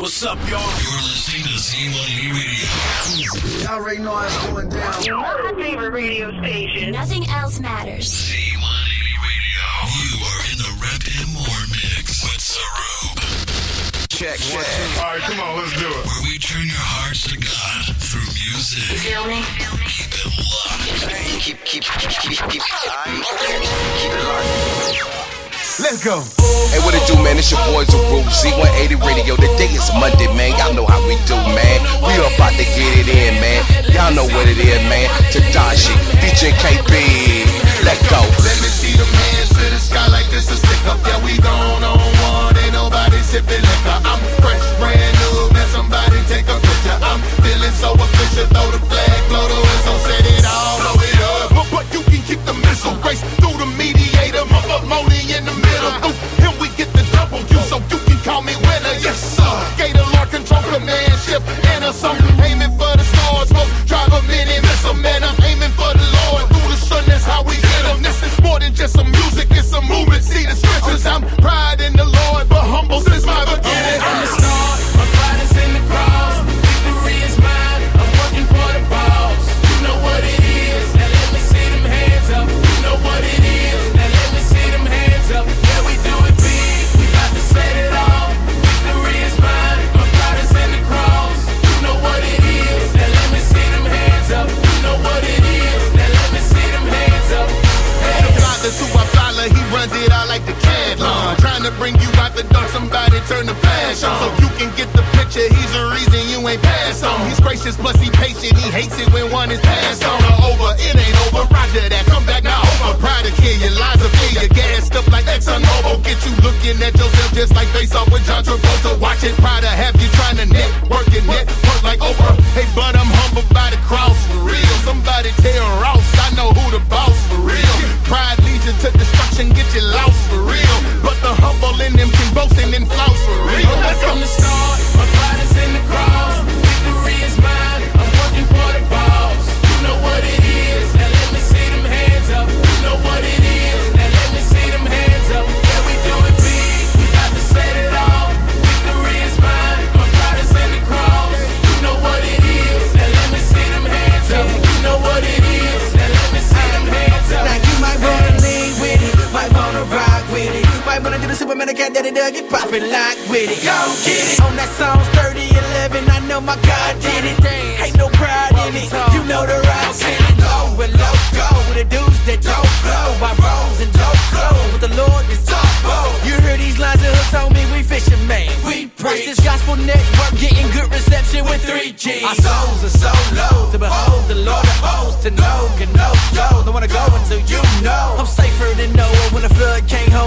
What's up, y'all? You're listening to Z180 Radio. Y'all already know how it's going down. My favorite radio station. Nothing else matters. Z180 Radio. You are in the Rep and More mix with Sarub. Check, check. All right, come on, let's do it. Where we turn your hearts to God through music. Feel me? Keep it locked. Keep, keep, keep, keep, keep, aight. keep it locked. Let's go. Hey, what it do, man? It's your boys, Aru, Z180 Radio. Today is Monday, man. Y'all know how we do, man. We about to get it in, man. Y'all know what it is, man. Tedashii, featuring KB. Let go. Let me see them hands to the sky like this a stick up. Yeah, we gone on one. Ain't nobody sipping liquor. I'm fresh, brand new. Man, somebody take a picture. I'm feeling so official. Throw the flag, blow the whistle, set it all, blow it up. But, but you can keep the missile. Grace through the mediator. Mother in the middle. Ooh, here we get the double Q, so you can call me winner. Yes, sir. Gator Lord control command ship. And a song aiming for the stars. Most drive a mini missile. Man, I'm aiming for the Lord. Through the sun, that's how we get 'em. This is more than just some music, it's a movement. See the scriptures, I'm pride in the flash on. So you can get the picture, he's the reason you ain't passed on. He's gracious, plus he patient, he hates it when one is passed on or over. It ain't over, roger that, come back now over. Pride to kill you, lies of fear, you gassed up like Exxon Mobil. Get you looking at yourself just like face off with John Travolta. Watch it, pride to have you trying to network and network like Oprah. Hey, but I'm humbled by the cross for real. Somebody tell Ross, I know who the boss for real. Pride leads you to destruction, get you lost for real. But the humble in them can boast and then flouse for real. Let's. From the start, my pride is in the cross. Victory is mine. Might wanna do Superman cat that it get poppin' lock with it. Go get it. On that song, 30, 11, I know my God did it. Ain't no pride in it. You know the rocks in it. Low and low go with the dudes that don't flow. I rose and don't flow with the Lord is double. You hear these lines of hooks on me? We fishing, man. We preach this gospel network, getting good reception with 3G. Our souls are so low to behold the Lord of hosts. To know can no go. Don't wanna go until you know. I'm safer than Noah when the flood can't hold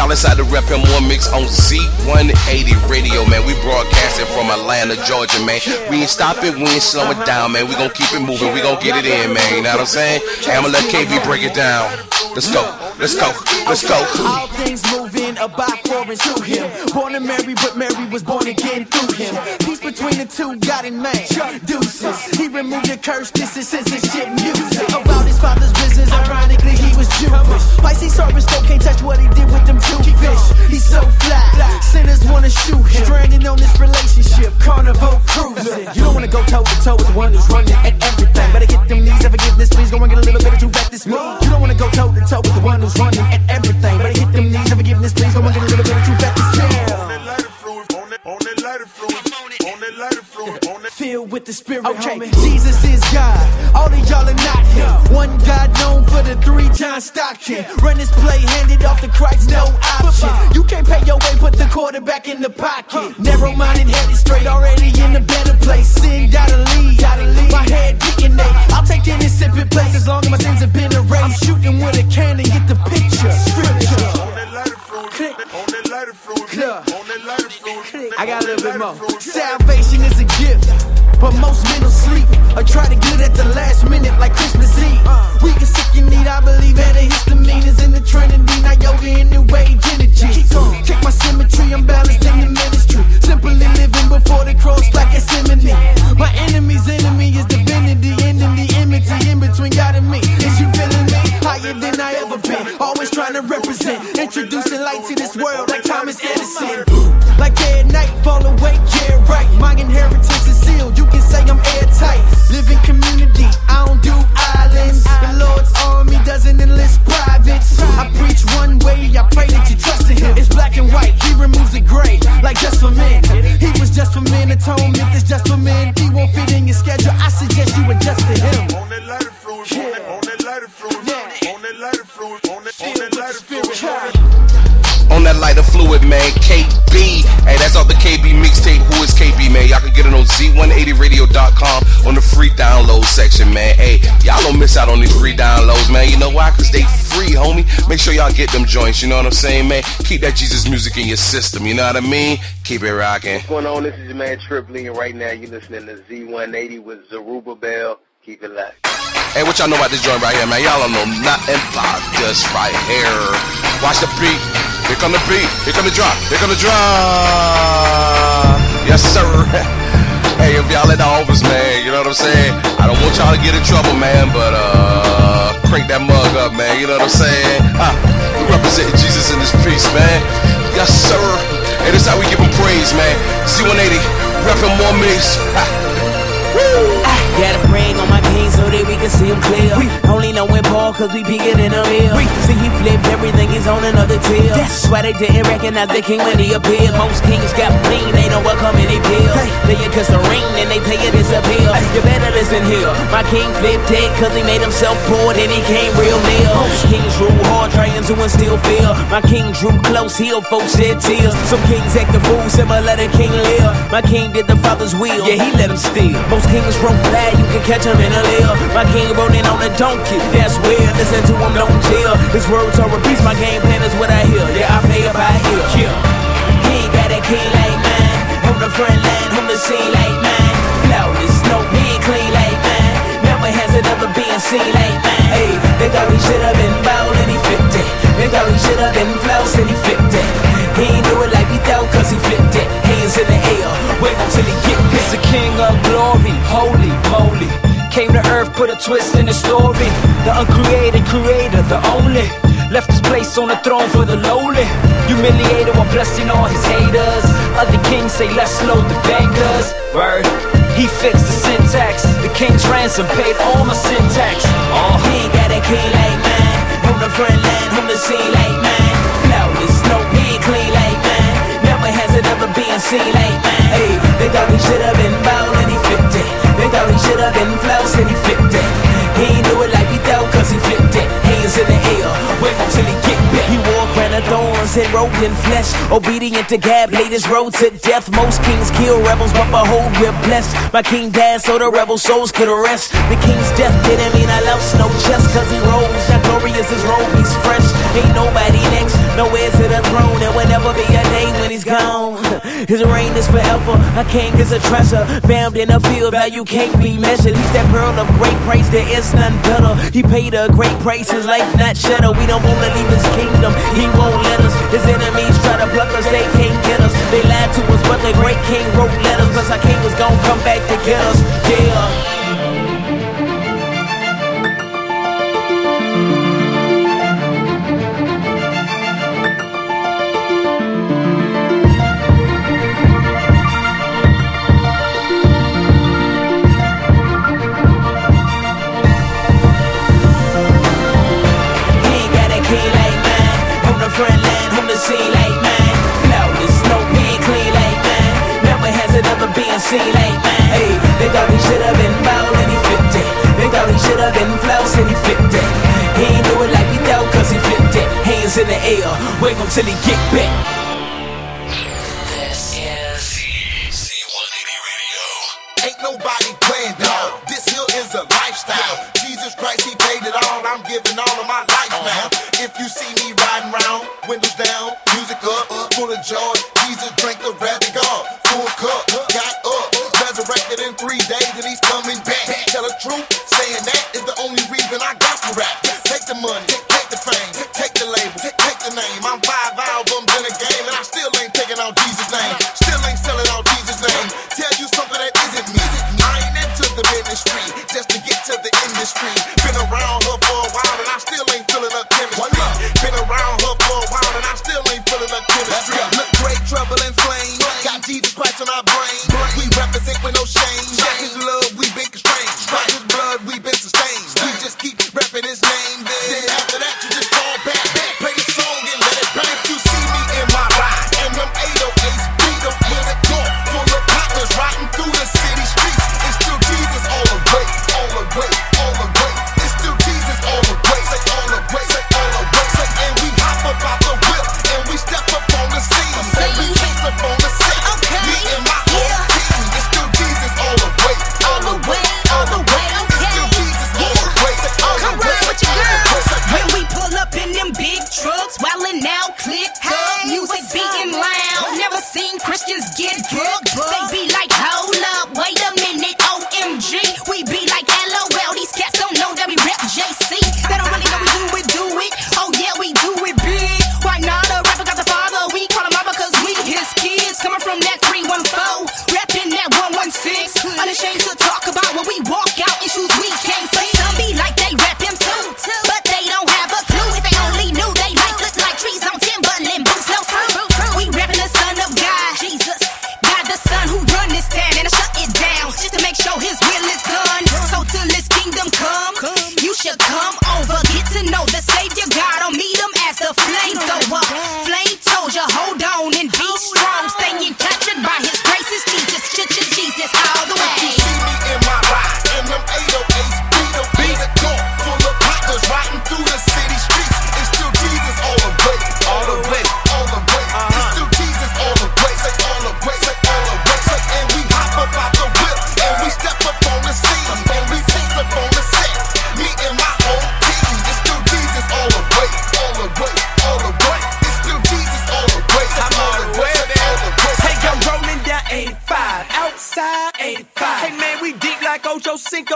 Y'all inside the Rep and More mix on Z180 Radio, man. We broadcasting from Atlanta, Georgia, man. We ain't stopping, we ain't slowing down, man. We gonna keep it moving. We gonna get it in, man. You know what I'm saying? I'ma let KB break it down. Let's go. Let's go. Let's go. All things moving about foreign to him. Born to Mary, but Mary was born again through him. Peace between the two, God and man. Deuces. He removed the curse, this is censorship music. About his father's business, ironically, he was Jewish. Pisces serpent still can't touch what he did with them two fish. He's so fly, sinners wanna shoot him. Stranded on this relationship, carnival cruising. You don't wanna go toe to toe with the one who's running at everything. Better get them knees and forgiveness, please. Go and get a little bit of you back this move. You don't wanna go toe to toe with the one who's running at everything. Better get them knees and forgiveness, please. Go and get a little bit of you back this Filled with the spirit, okay. Jesus is God. All of y'all are not him. One God known for the three John Stockton. Run this play handed off to Christ, no option. You can't pay your way, put the quarterback in the pocket. Narrow minded, headed straight, already in a better place. Sin, gotta leave. Gotta leave. My head detonate. I'll take any sipping place as long as my sins have been erased. I'm shooting with a cannon, get the picture. Scripture. Click. Clear. I got a little bit more. Salvation is a gift, but most men don't sleep or try to get it at the last minute like Christmas Eve. We can sick in need, I believe antihistamine is in the Trinity. Now yoga in new age energy. Check my symmetry, I'm balanced in the ministry. Simply living before the cross like Gethsemane. My enemy's enemy is divinity, ending the enmity in between God and me. Is you feeling? Higher than I ever been. Always trying to represent, introducing light to this world like Thomas Edison. Like day and night, fall away, yeah, right. My inheritance is sealed, you can say I'm airtight. Living community, I don't do islands. The Lord's army doesn't enlist privates. I preach one way, I pray that you trust in Him. It's black and white, He removes the gray, like just for men. He was just for men, atonement is just for men. He won't fit in your schedule, I suggest you adjust to Him. On that lighter fluid, on that, on that lighter fluid, Yeah. On that lighter fluid, on that, on that lighter fluid. on that lighter fluid, man. KB. Hey, that's off the KB mixtape. Who is KB, man? Y'all can get it on Z180radio.com on the free download section, man. Hey, y'all don't miss out on these free downloads, man. You know why? Because they free, homie. Make sure y'all get them joints, you know what I'm saying, man? Keep that Jesus music in your system, you know what I mean? Keep it rocking. What's going on? This is your man Trip Lee, and right now you're listening to Z180 with Zerubbabel. Keep it locked. Hey, what y'all know about this joint right here, man? Y'all don't know nothing about this right here. Watch the beat. Here come the beat. Here come the drop. Here come the drop. Yes, sir. hey, if y'all in the office, man, you know what I'm saying? I don't want y'all to get in trouble, man, but uh, crank that mug up, man. You know what I'm saying? Ah, we representing Jesus in this piece, man. Yes, sir. Hey, this how we give him praise, man. Z180, repping more. Ha. Woo! Gotta bring on my king so that we can see him clear. Only know when Paul cause we peeking in the mirror. See, he flipped everything, he's on another tier. That's why they didn't recognize the king when he appeared. Most kings got clean, they know what come in they pills. They you kiss the ring and they tell you disappear. You better listen here. My king flipped it cause he made himself poor, then he came real near. Oh. Most kings rule hard, trying to instill fear. My king drew close, healed folks shed tears. Some kings act the fool, similar to King Lear. My king did the father's will, yeah, he let him steal. Most kings run flat, you can catch him in a lair. My king rode in on a donkey, that's weird. Listen to him, don't chill. His words are a beast, my game plan is what I hear. Yeah, I play it by ear. Yeah. He ain't got that king like mine. On the front line, on the scene like mine. Flawless, no, he ain't clean like mine. Never has it ever been seen like mine. Hey, they thought he should have been bald and he flipped it. They thought he should have been flouse and he flipped it. He ain't do it like we thought cause he flipped it. In the air, wait until he get bit. He's the king of glory, holy moly. Came to earth, put a twist in the story. The uncreated creator, the only. Left his place on the throne for the lowly. Humiliated while blessing all his haters. Other kings say, let's load the bangers. Word. He fixed the syntax. The king's ransom paid all my syntax. Oh, He got a key mine. On the front line, on the scene like. Never been seen like mine. Hey, they thought he should have been bald and he flipped it. They thought he should have been flouse and he flipped it. He ain't do it like we thought cause he flipped it. Hands in the air, wait until he get back. He crown of thorns and in flesh. Obedient to God, laid his road to death. Most kings kill rebels, but behold, we're blessed. My king died so the rebel souls could rest. The king's death didn't mean I lost no chest, cause he rose. Now glorious his robe, he's fresh. Ain't nobody next, nowhere to the throne. There will never be a day when he's gone. His reign is forever. A king is a treasure. Bound in a field, value can't be measured. He's that pearl of great price, there is none better. He paid a great price, his life not shudder. We don't wanna leave his kingdom, he won't let us. His enemies try to pluck us, they can't get us. They lied to us, but the great king wrote letters. Plus our king was gonna come back to get us. Yeah. In the air, wait until he get back.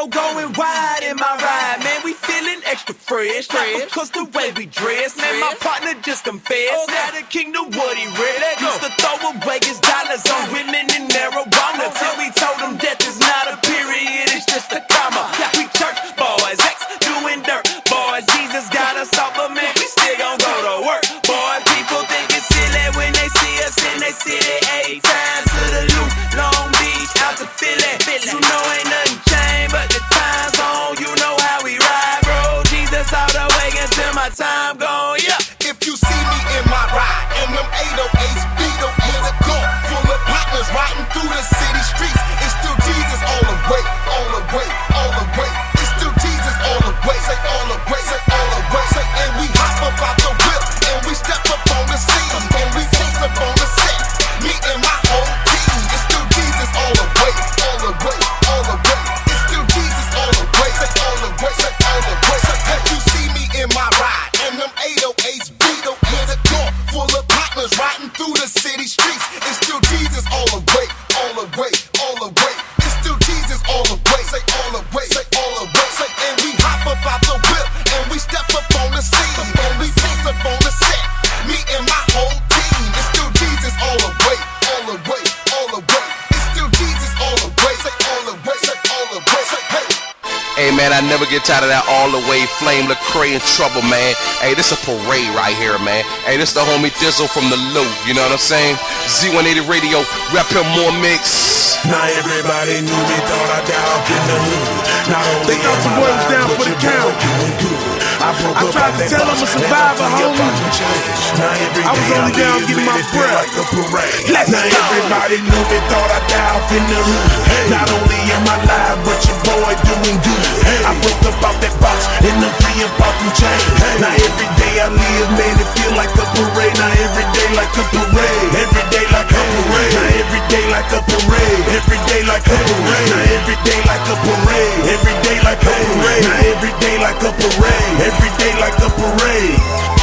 going wide in my ride, man. We feeling extra fresh, fresh. Cause the way we dress, man. My partner just confessed. Oh, got a king to what he read. Used to throw away his Hey man, I never get tired of that all the way. Flame Lecrae in trouble, man. Hey, this a parade right here, man. Hey, this the homie Thi'sl from the loop. You know what I'm saying? Z180 Radio, rep more mix. Now everybody knew me, thought I died in the hood. Not only they thought your boy was down for the count. I, I tried to tell them a survivor, homie. I was only down getting my breath. Like a parade. Let's now go. everybody knew me, thought I died in the hood. Hey. Not only am I live, but your boy doing good. Hey. I broke up out that box in the free and pop and chains. Hey. Now every day I live, man, it feel like a parade. Now every day like a parade. Every day like a parade. Now every day like a parade every day like a parade. Now every day like a parade. Every day like a parade. Now every day like a parade. Every day like a parade.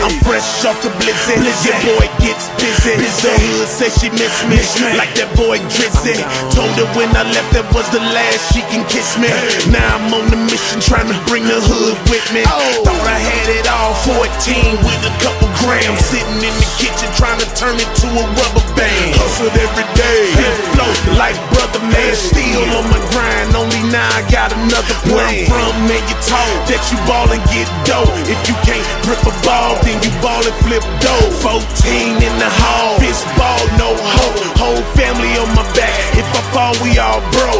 I'm fresh off the blizzard. Your boy gets busy. The hood says she miss me, like that boy Drizzy. Told her when I left that was the last she can kiss me. Now I'm on the mission trying to bring the hood with me. Oh. Thought I had it all, 14 with a couple grams. Sitting in the kitchen trying to turn it to a rubber band. Hustled every day, float like brother man. Still on my grind, only now I got another plan. Where I'm from, man, you told that you ball and get dough. If you can't grip a ball then you ball and flip dough. 14 in the hall. Fist ball, no hoe. Whole family on my back. If I fall, we all bro.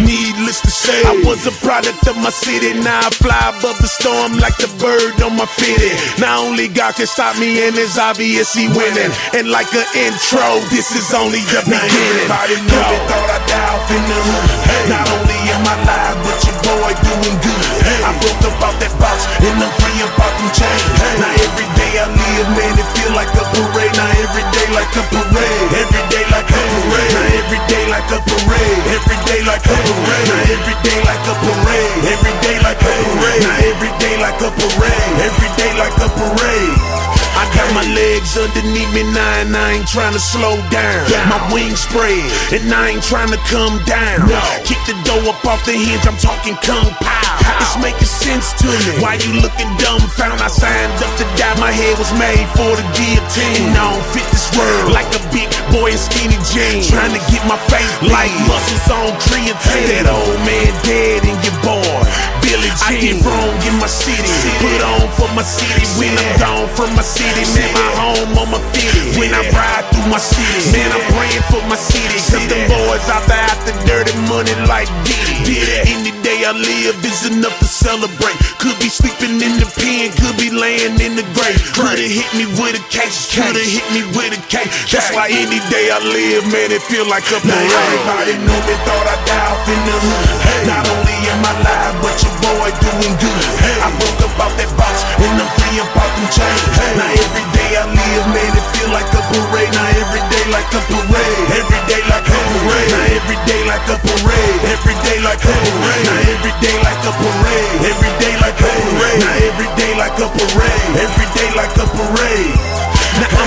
Needless to say, I was a product of my city. Now I fly above the storm like the bird on my fitted. Not only God can stop me, and it's obvious he winning. And like an intro, this is only the beginning. Everybody knew they thought I died off in the hood. Not only am I live, but your boy doing good. I broke up out that box and I'm free about them chains. Now every day I live, man, it feel like a parade. Now every day like a parade. Every day like a parade. Now every day like a parade. Every day like a parade. Now every day like a parade. Every day like a parade. Now every day like a parade. Every day like a parade. Got my legs underneath me now and I ain't trying to slow down. My wings spread and I ain't trying to come down. Kick the door up off the hinge, I'm talking kung pao. It's making sense to me. Why you looking dumbfound? I signed up to die. My head was made for the guillotine. I don't fit this world like a big boy in skinny jeans. Trying to get my face like muscles on creatine. That old man dead and get born. Billie Jean. I get wrong in my city. Put on for my city when I'm gone from my city. Man, my home on my fitty. When I ride through my city, man, I'm praying for my city. Cause them boys out there after dirty money like Diddy. Any day I live is enough to celebrate. Could be sleeping in the pen, could be laying in the grave. Could've hit me with a case, could've hit me with a case. That's why any day I live, man, it feel like a Now parade. everybody knew me, thought I died off in the hood. Not only am I live, but your boy doing good. I broke up out that box and I'm free about them chains. Now every day I live, man, it feel like a parade. Now every day like a parade. Every day like a parade. Now every day like a parade. Every day like a parade. Now every day like a parade. Every day like a parade. Now every day like a parade. Every day like a parade.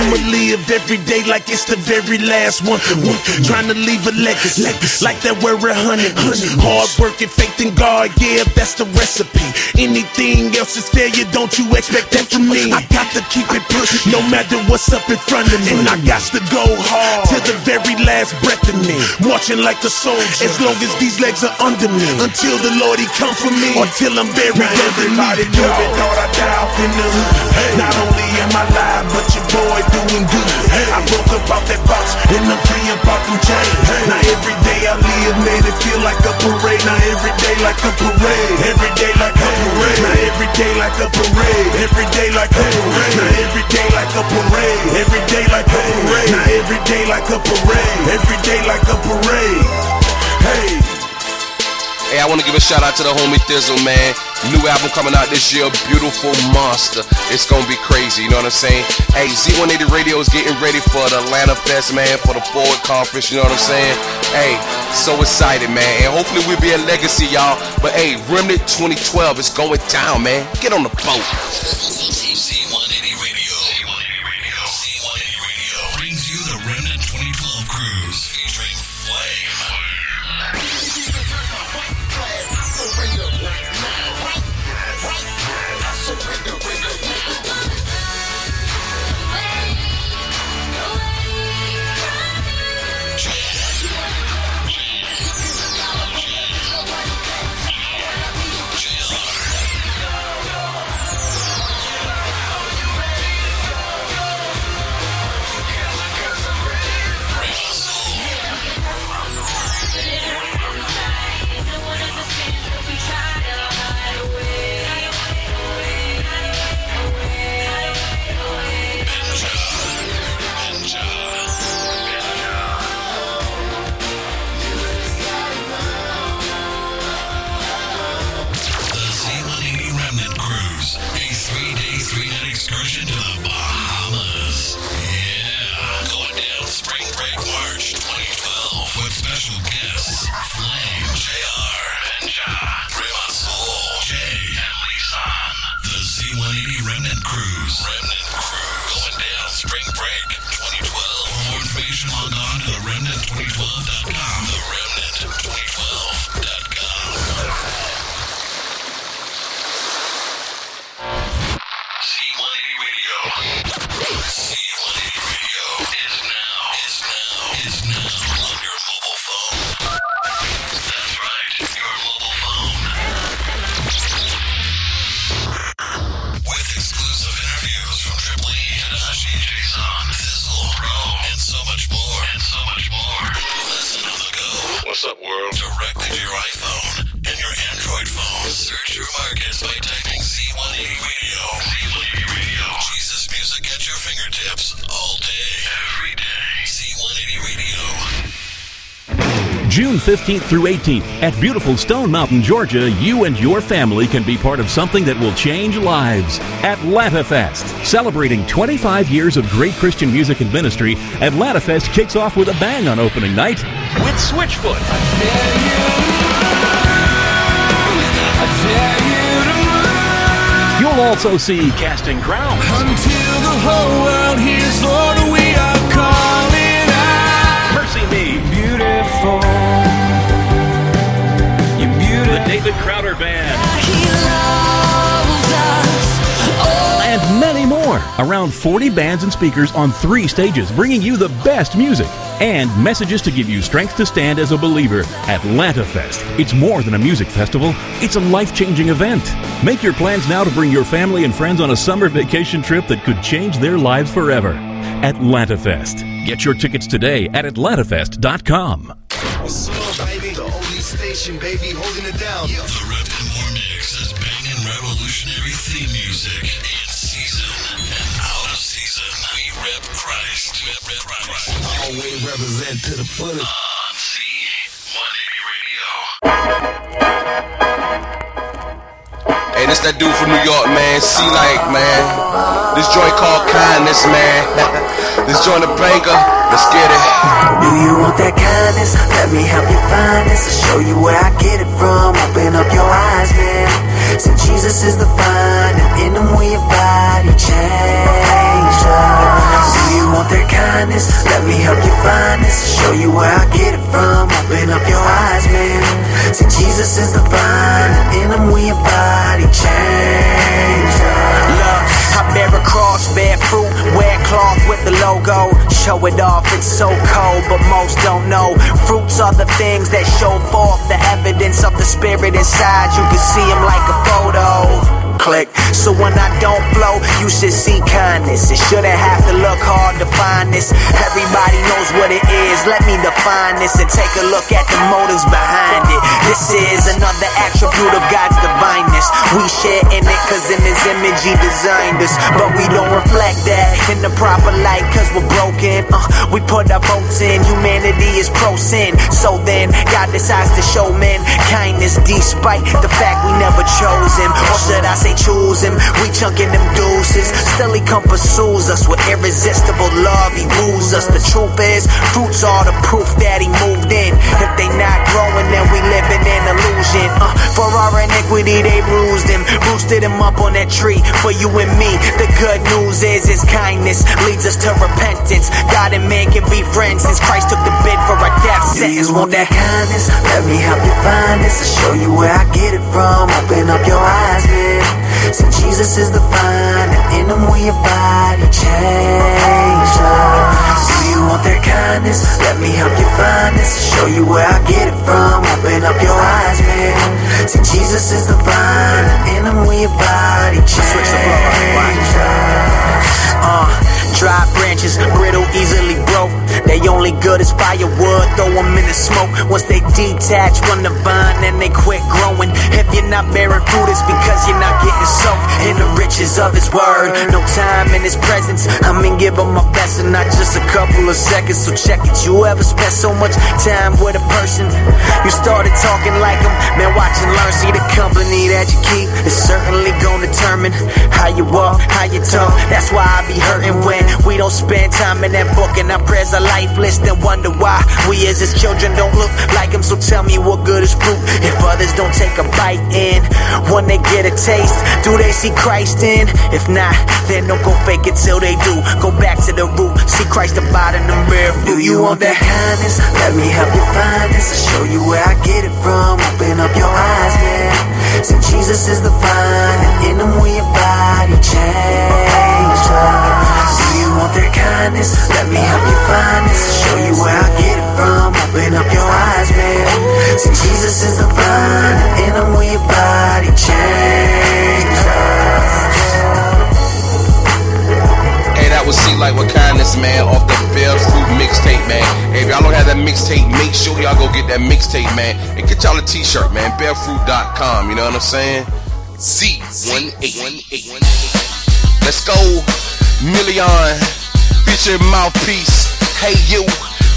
I'ma live every day like it's the very last one. Trying to leave a legacy, like that we're a hundred. Hard work and faith in God, yeah, that's the recipe. Anything else is failure, don't you expect that from me. I got to keep it pushing, no matter what's up in front of me. And I got to go hard till the very last breath of me. Marching like a soldier, as long as these legs are under me. Until the Lord he come for me, or till I'm buried Everybody underneath. knew me, thought I died off in the hood. Not only am I live, but your boy doing good. I broke up out that box and I'm free about them chains. Now every day I live, man, it feel like a parade. Now every day like a parade. Every day like a parade. Now every day like a parade. Every day like a parade. Now every day like a parade. Every day like a parade. Now every day like a parade. Every day like a parade. Hey. Hey, I want to give a shout out to the homie Thi'sl, man. New album coming out this year, Beautiful Monster. It's gonna be crazy, you know what I'm saying? Hey, Z180 Radio is getting ready for the Atlanta Fest, man, for the Forward Conference, you know what I'm saying? Hey, so excited, man. And hopefully we'll be a legacy, y'all. But hey, Remnant 2012 is going down, man. Get on the boat. Z180 Radio. Z180 Radio brings you the Remnant 2012 cruise featuring world? Directly to your iPhone and your Android phone. Search your markets by typing Z180 Radio. Z180 Radio. Jesus music at your fingertips all day, every day. Z180 Radio. June 15th through 18th at beautiful Stone Mountain, Georgia, you and your family can be part of something that will change lives. Atlanta Fest. Celebrating 25 years of great Christian music and ministry, Atlanta Fest kicks off with a bang on opening night with Switchfoot. You'll also see Casting Crowns. Until the whole world hears, Lord, we are calling out. Mercy Me. Beautiful. You're beautiful. The David Crowder Band. Oh. And many more. Around 40 bands and speakers on three stages, bringing you the best music and messages to give you strength to stand as a believer. Atlanta Fest. It's more than a music festival, it's a life changing event. Make your plans now to bring your family and friends on a summer vacation trip that could change their lives forever. Atlanta Fest. Get your tickets today at atlantafest.com. What's up, baby? The only station, baby, holding it down. The Rep and More Mix is banging revolutionary theme music rep Christ. Rep, rep Christ. Always represent to the fullest. On Z180 Radio. Hey, this that dude from New York, man. See like, man. This joint called kindness, man. this joint a banger. Let's get it. Do you want that kindness? Let me help you find this. I'll show you where I get it from. Open up your eyes, man. See, Jesus is the vine, and in him we abide. He changed us. Do you want that kindness? Let me help you find this. I'll show you where I get it from. Open up your eyes, man. See, Jesus is the vine, and in him we abide. He changed us. I bear a cross, bear fruit, wear cloth with the logo. Show it off, it's so cold, but most don't know. Fruits are the things that show forth the evidence of the spirit inside. You can see them like a photo. Click. So when I don't flow, you should see kindness. It shouldn't have to look hard to find this. Everybody knows what it is. Let me define this and take a look at the motives behind it. This is another attribute of God's divineness. We share in it cause in his image he designed us. But we don't reflect that in the proper light cause we're broken. Uh, we put our votes in. Humanity is pro sin. So then God decides to show men kindness despite the fact we never chose him. Or should I say choose him? We chunking them deuces. Still he come pursues us with irresistible love. He moves us. The truth is, fruits are the proof that he moved in. If they not growing, then we living in illusion. Uh, for our iniquity, they bruised him. Boosted him up on that tree for you and me. The good news is his kindness leads us to repentance. God and man can be friends since Christ took the bid for our death sentence. you want that kindness? Let me help you find this. I'll show you where I get it from. Open up your eyes, man. See, Jesus is the vine, and in him we abide. He changed us. Do you want that kindness? Let me help you find this. Show you where I get it from. Open up your eyes, man. See, Jesus is the vine, and in him we abide. He changed us. Uh, dry branches, brittle, easily broke. They only good as firewood, throw them in the smoke. Once they detach from the vine, then they quit growing. If you're not bearing fruit, it's because you're not getting soaked in the riches of His word. No time in His presence. I mean, give Him my best and not just a couple of seconds. So check it. You ever spent so much time with a person? You started talking like them. Man, watch and learn. See the company that you keep is certainly gonna determine how you walk, how you talk. That's why I be hurting when we don't spend time in that book and our prayers are light faithless, then wonder why we as his children don't look like him. So tell me what good is fruit if others don't take a bite in? When they get a taste, do they see Christ in? If not, then don't go fake it till they do. Go back to the root, see Christ abide in the mirror. Do you want that kindness? Let me help you find this. I'll show you where I get it from. Open up your eyes, man. See, Jesus is the vine, and in him we abide. He changed. Do you want that kindness? Let me help you Jesus is the and we abide. He changed us. Hey, that was See Like with Kindness, man, off the Bear Fruit mixtape, man. Hey, if y'all don't have that mixtape, make sure y'all go get that mixtape, man. And get y'all a t-shirt, man. Bearfruit.com, you know what I'm saying? C18. Let's go. Million. Feature mouthpiece. Hey, you.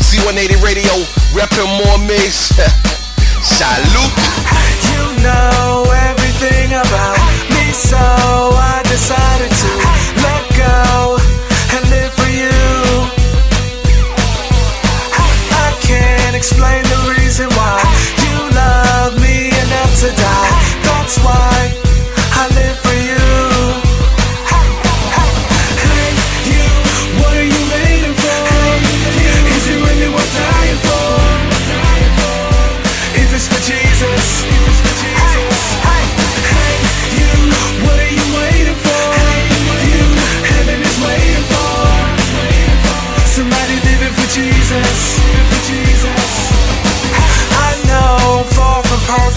Z180 Radio. Reppin' more mix. Salute. You know everything about me, so I decided to let go and live for you. I can't explain the reason why you love me enough to die. That's why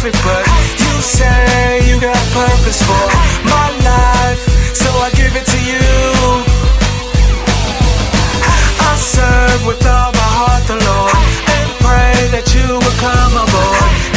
perfect, but you say you got purpose for my life, so I give it to you. I serve with all my heart the Lord and pray that you will come aboard.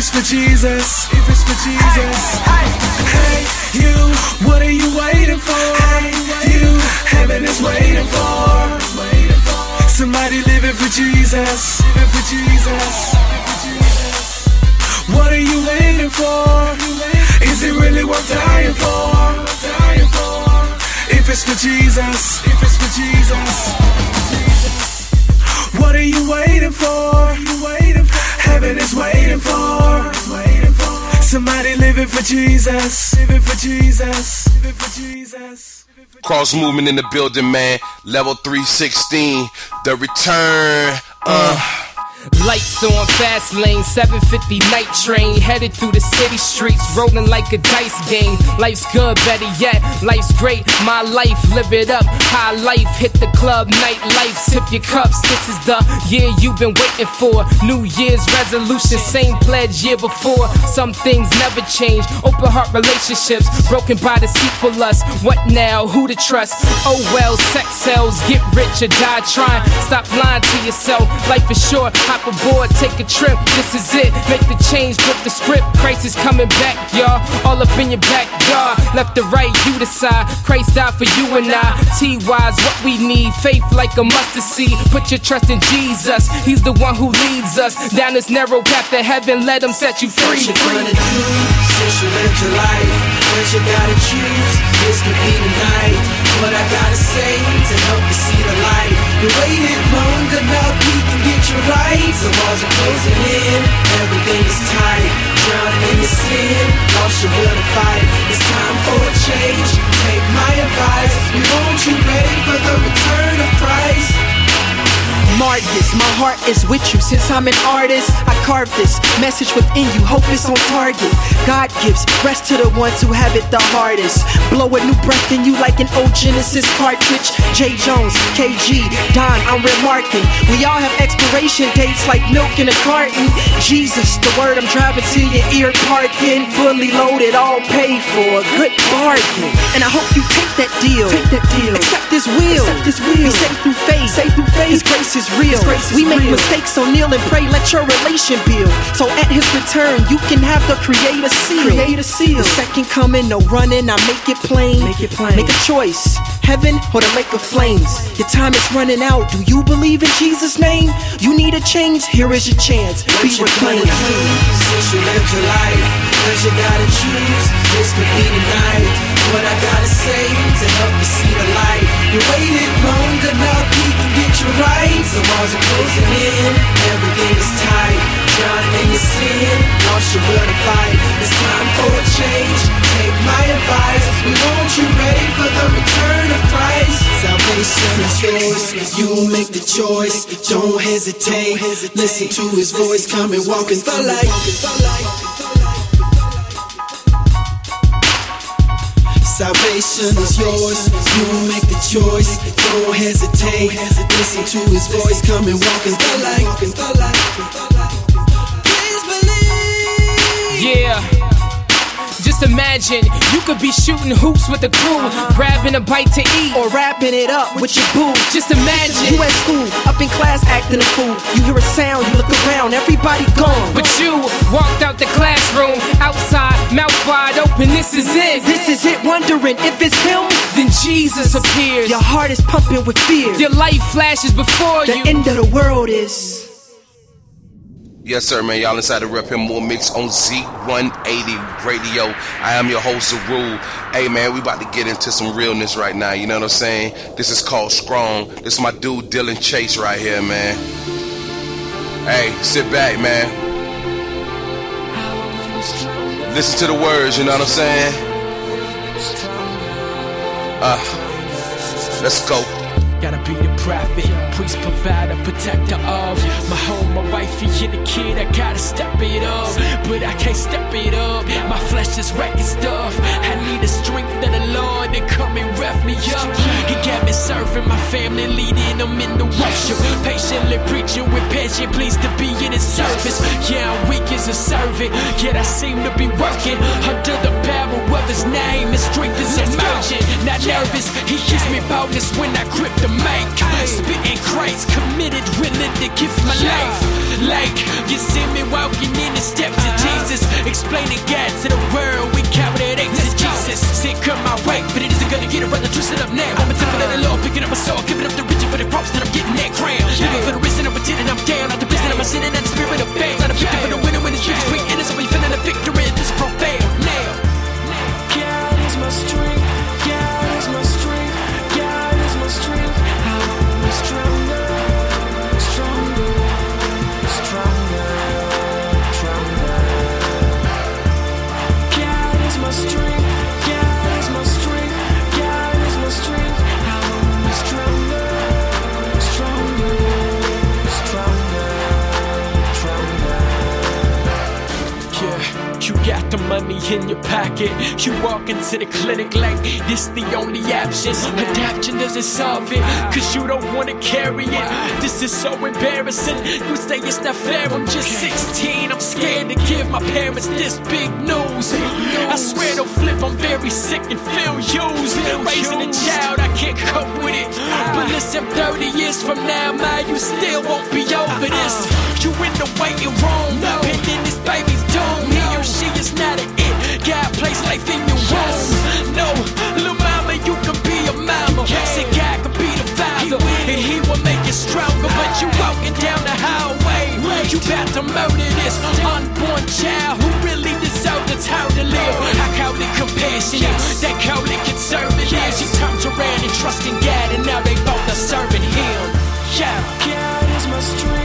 It's for Jesus, if it's for Jesus. Hey, you, what are you waiting for? Hey, you, heaven is waiting for. Somebody living for Jesus, living for Jesus. What are you waiting for? Is it really worth dying for? If it's for Jesus, if it's for Jesus. What are you waiting for? Heaven is waiting for. Somebody living for Jesus, living for Jesus, living for Jesus. Cross movement in the building, man. Level 316. The return. Uh. Lights on fast lane, 750 night train, headed through the city streets, rolling like a dice game. Life's good, better yet, life's great. My life, live it up. High life, hit the club, night life, sip your cups. This is the year you've been waiting for. New Year's resolution, same pledge year before. Some things never change. Open heart relationships, broken by deceitful lust. What now? Who to trust? Oh well, sex sells, get rich or die trying. Stop lying to yourself. Life is short, Hop aboard, take a trip, this is it. Make the change, flip the script. Christ is coming back, y'all. All up in your backyard. Left to right, you decide. Christ died for you and I. T wise, what we need. Faith like a mustard seed. Put your trust in Jesus. He's the one who leads us down this narrow path to heaven. Let him set you free. What you gonna do since you lived your life? What you gotta choose? This could be the night. What I gotta say to help you see the light. You waited long enough, we can get you right. The walls are closing in, everything is tight. Drowning in your sin, lost your will to fight. It's time for a change. Take my advice. We want you ready for the return of Christ. Marcus, my heart is with you since I'm an artist. I carve this message within you, hope it's on target. God gives rest to the ones who have it the hardest. Blow a new breath in you like an old Genesis cartridge. J. Jones, KG, Don, I'm remarking. We all have expiration dates like milk in a carton. Jesus, the word I'm driving to your ear, parking. Fully loaded, all paid for. Good bargain. And I hope you take that deal. Take that deal. Accept this will. Accept this will. Be saved through faith. Saved through faith. His grace is real. we make mistakes, so kneel and pray, let your relation build. So at his return, you can have the creator seal. Creator seal. The second coming, no running, I make it plain. Make it plain. Make a choice. Heaven or the lake of flames. Your time is running out. Do you believe in Jesus' name? You need a change. Here is your chance. Be What you reclaimed. since you lived your life? Cause you gotta choose, this could be the night. What I gotta say to help you see the light. You waited long enough, we can get you right. The walls are closing in, everything is tight. Drowning in your sin, lost your will to fight. It's time for a change, take my advice. We want you ready for the return of Christ. Salvation is yours, you make the choice. Don't hesitate, listen to his voice, come and walk in the light. Salvation is yours. You make the choice. Don't hesitate. Listen to his voice. Come and walk in the light. Please believe. Yeah. Just imagine you could be shooting hoops with the crew, grabbing a bite to eat, or wrapping it up with your boo. Just imagine You at school, up in class acting a fool. You hear a sound, you look around, everybody gone. But you walked out the classroom, outside, mouth wide open. This is it. This is it, wondering if it's him. Then Jesus appears. Your heart is pumping with fear. Your life flashes before the you. The end of the world is. Yes, sir, man. Y'all inside the Rep Him More Mix on Z180 Radio. I am your host, Rule. Hey, man, we about to get into some realness right now. You know what I'm saying? This is called Strong. This is my dude, Dylan Chase, right here, man. Hey, sit back, man. Listen to the words, you know what I'm saying? Uh, let's go. Gotta be the prophet, priest, provider, protector of my home, my wifey, and the kid. I gotta step it up, but I can't step it up. My flesh is wrecking stuff. I need the strength of the Lord to come and rev me up. He got me serving my family, leading them in the worship. Patiently preaching with passion, pleased to be in His service. Yeah, I'm weak as a servant, yet I seem to be working under the power of His name. His strength is emerging, not nervous. He gives me boldness when I grip the mic. Spitting Christ, committed, willing to give my life. Like you see me walking in the steps of uh-huh. Jesus, explaining God to the world. We count to Jesus. Sin come my way, but it isn't gonna get around the twist it up now. I'm a temple of the Lord, picking up my soul, giving up the riches for the props that I'm getting that crown. Living for the reason I'm pretending I'm down. Not the business I'm sinning, not the spirit of faith. Not a victim for the winner when it's streets quick, and it's always feeling a victory. This is profound the money in your pocket. You walk into the clinic like this the only option. Adaption doesn't solve it, cause you don't wanna carry it. This is so embarrassing. You say it's not fair, I'm just 16. I'm scared to give my parents this big news. I swear don't flip, I'm very sick and feel used. Raising a child, I can't cope with it. Ah. But listen, 30 years from now, my you still won't be over uh-uh. this. You in the waiting room, pending this baby's this unborn child who really deserves the time to live. I call it compassionate, they call it conservative. She turns around and trust in God, and now they both are serving Him. Yeah, God is my strength.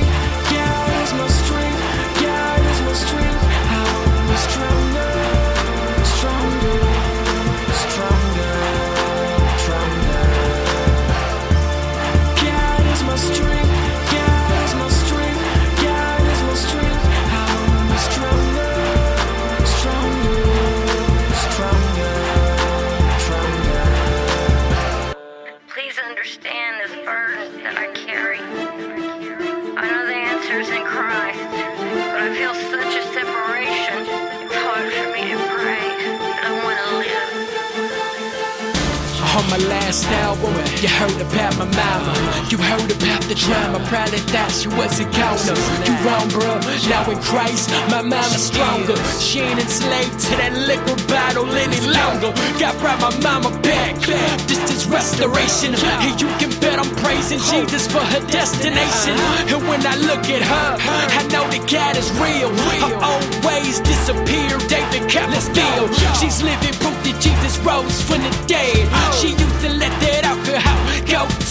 Last album, you heard about my mama. You heard about the drama. Probably thought she was a goner. You wrong, bro. Now in Christ, my mama's stronger. She ain't enslaved to that liquor bottle any longer. God brought my mama back. This is restoration. And you can bet I'm praising Jesus for her destination. And when I look at her, I know that God is real. Her old ways disappear. David Copperfield. She's living proof that Jesus rose from the dead.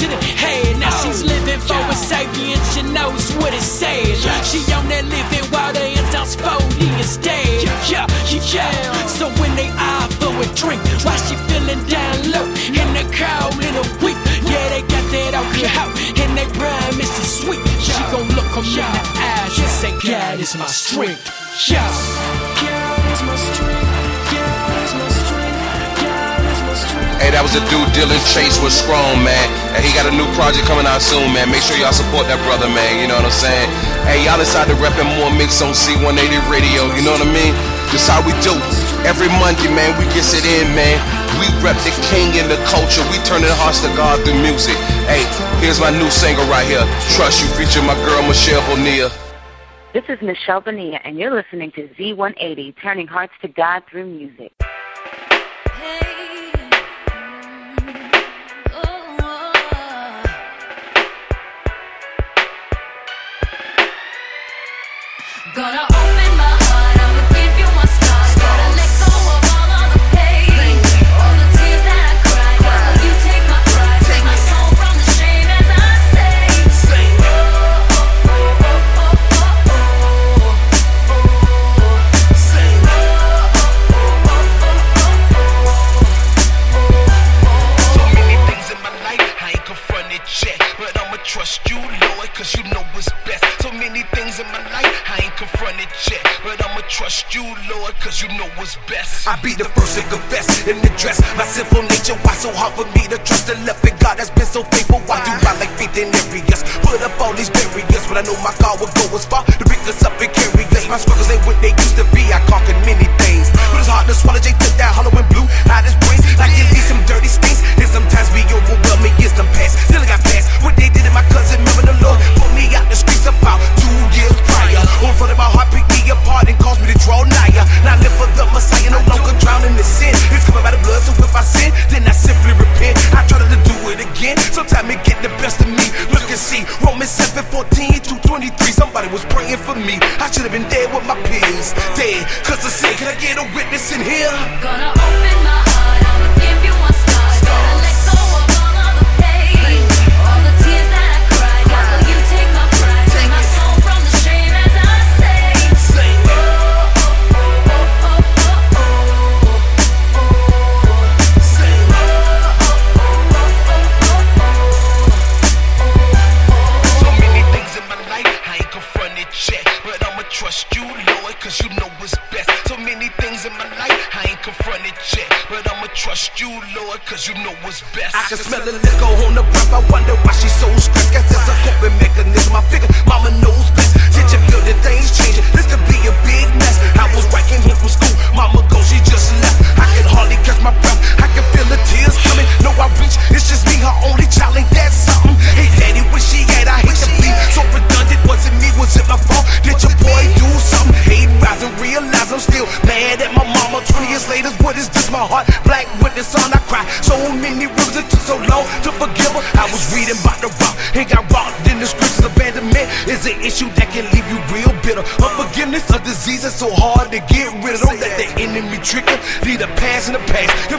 To the head. Now she's living for a savior and she knows what it says. She on that living while water and sounds sporty instead. Yeah, yeah. So when they offer a drink, why she feeling down low in the cold in a week? Yeah, they got that alcohol and they promise it's sweet. She gon' look 'em in the eyes and say, God is my strength. Yeah. God is my strength. Hey, that was the dude Dylan Chase with Strong, man. And he got a new project coming out soon, man. Make sure y'all support that brother, man. You know what I'm saying? Hey, y'all decided to reppin' more mix on Z180 Radio. You know what I mean? Just how we do. Every Monday, man, we gets it in, man. We rep the king and the culture. We turn the hearts to God through music. Hey, here's my new single right here. Trust You, featuring my girl Michelle Bonilla. This is Michelle Bonilla, and you're listening to Z180, turning hearts to God through music. Gonna what's best. So many things in my life I ain't confronted yet. But I'ma trust you, Lord, cause you know what's best. I be the first to confess and address my sinful nature. Why so hard for me to trust the love in God that's been so faithful? Why do I like faith in areas? Put up all these barriers, but I know my God will go as far to pick us up and carry us. My struggles ain't what they used to be. I conquered many things, but it's hard to swallow. Jay took that hollow and blue out his brains like it leaves some dirty stains. And sometimes we overwhelm me, it's them past. Still I got past what they did to my cousin. Remember the Lord put me out the streets about two years prior. Of my heart, picked me apart and caused me to draw nigher. Now I live for the Messiah, no longer drown in sin. It's coming by the blood, so if I sin, then I simply repent. I try to do it again. Sometimes it get the best of me. Look and see, Romans 7 14 to 23. Somebody was praying for me. I should have been dead with my peers. Dead, cause of sin. Can I get a witness in here? Gonna open my trust you, Lord, cause you know what's best. I can smell the liquor on the breath. I wonder why she's so stressed. Guess it's a coping mechanism. I figure mama knows best. Did you feel the things changing. trigger. Leave the past in the past. Your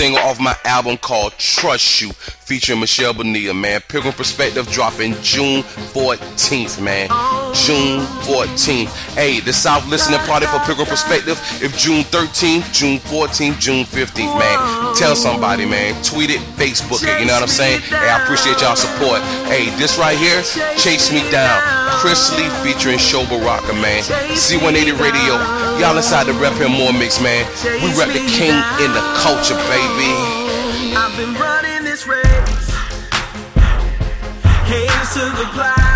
single off my album called Trust You, featuring Michelle Bonilla, man. Pilgrim Perspective dropping June 14th, man. June 14th. Hey, the South listening party for Pilgrim Perspective. If June 13th, June 14th, June 15th, man. Tell somebody, man. Tweet it, Facebook it. You know what I'm saying? Hey, I appreciate y'all support. Hey, this right here, Chase Me Down. Chris Lee featuring Sho Baraka, man. Z180 Radio, y'all inside the Rep and More Mix, man. We rep the king in the culture, baby. I've been running this race. Haters to the block.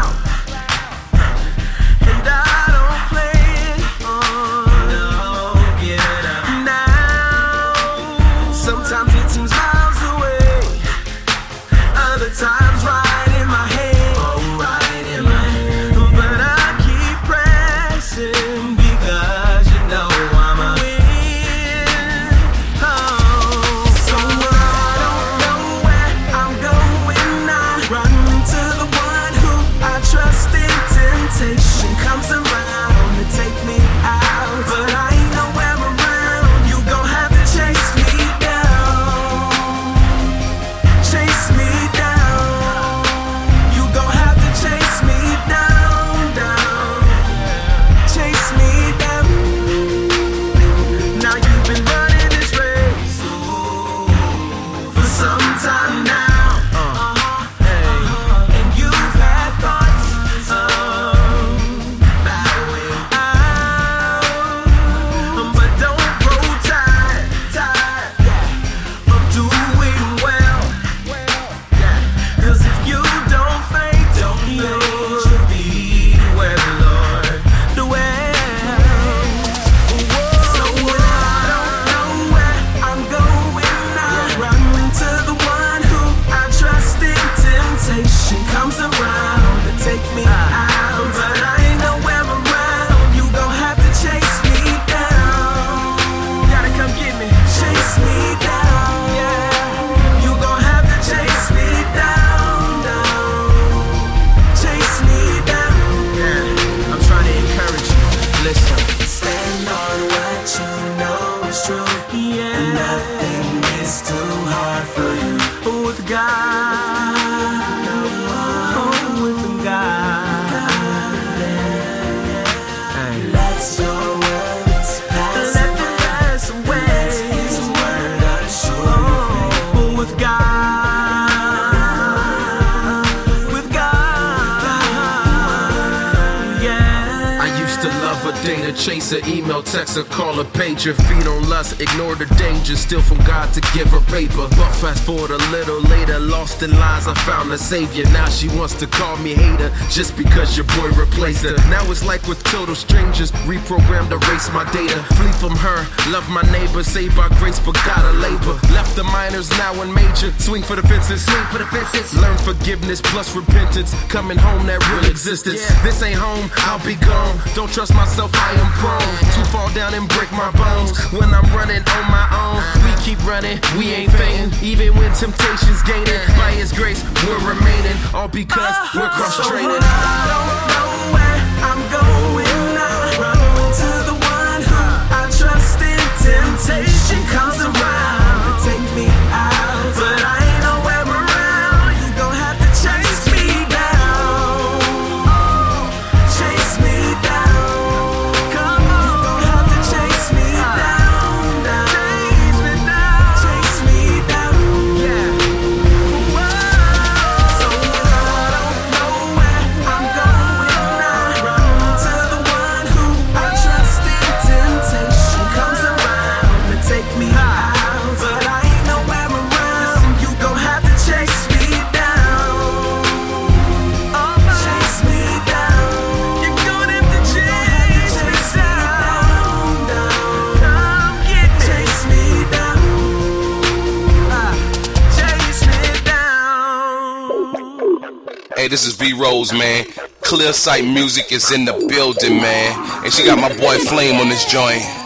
still from I'm the savior. Now she wants to call me hater just because your boy replaced her. Now it's like with total strangers, reprogrammed to erase my data. Flee from her, love my neighbor, save our grace, but gotta labor. Left the minors, now in major. Swing for the fences, swing for the fences. Learn forgiveness plus repentance. Coming home, that real existence. Yeah. This ain't home, I'll be gone. Don't trust myself, I am prone to fall down and break my bones. When I'm running on my own, we keep running, we ain't fainting. Even when temptation's gaining, by His grace, we we're remaining, all because uh-huh. we're cross uh-huh. training. So I don't know where I'm going now. run to the one who I trust in temptation comes around. This is V Rose, man. Clear Sight Music is in the building, man. And she got my boy Flame on this joint.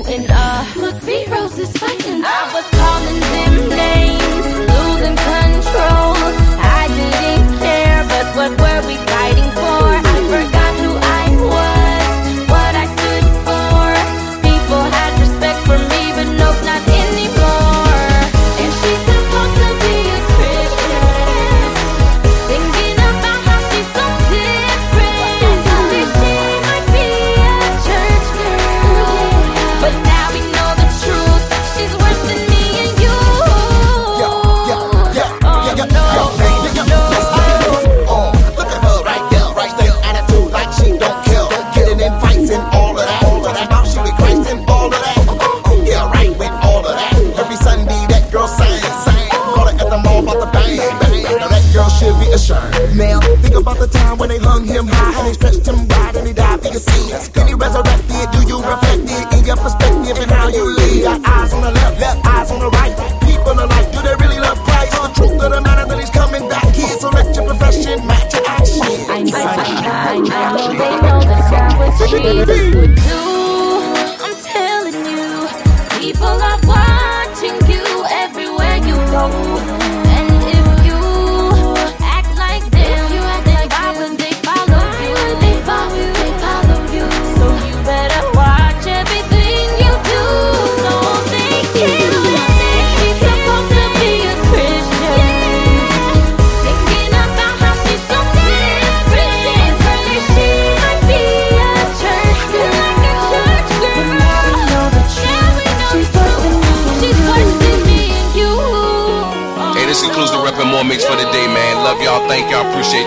and ah. Uh. McPhee Rose is fighting. I was calling. hung him high and he stretched him wide and he died for your sins. Can he resurrected. Do you reflect it in your perspective and how you live? Got eyes on the left, left eyes on the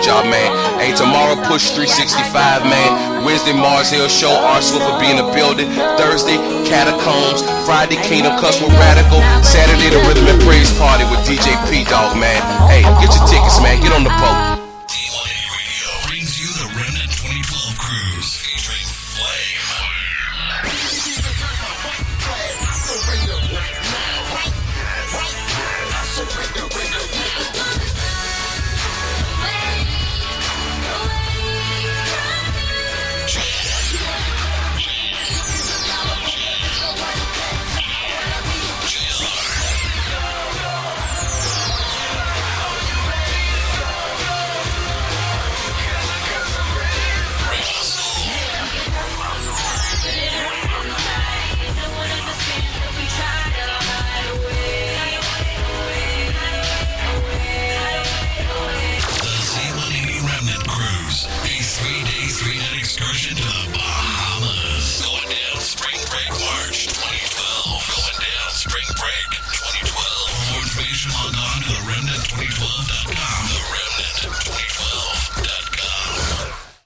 y'all, man. Hey, tomorrow Push 365, man. Wednesday Mars Hill Show, R Swift will be in the building. Thursday Catacombs. Friday Kingdom Cuss with Radical. Saturday the Rhythm and Praise Party with DJ P Dog, man. Hey, get your tickets, man. Get on the boat.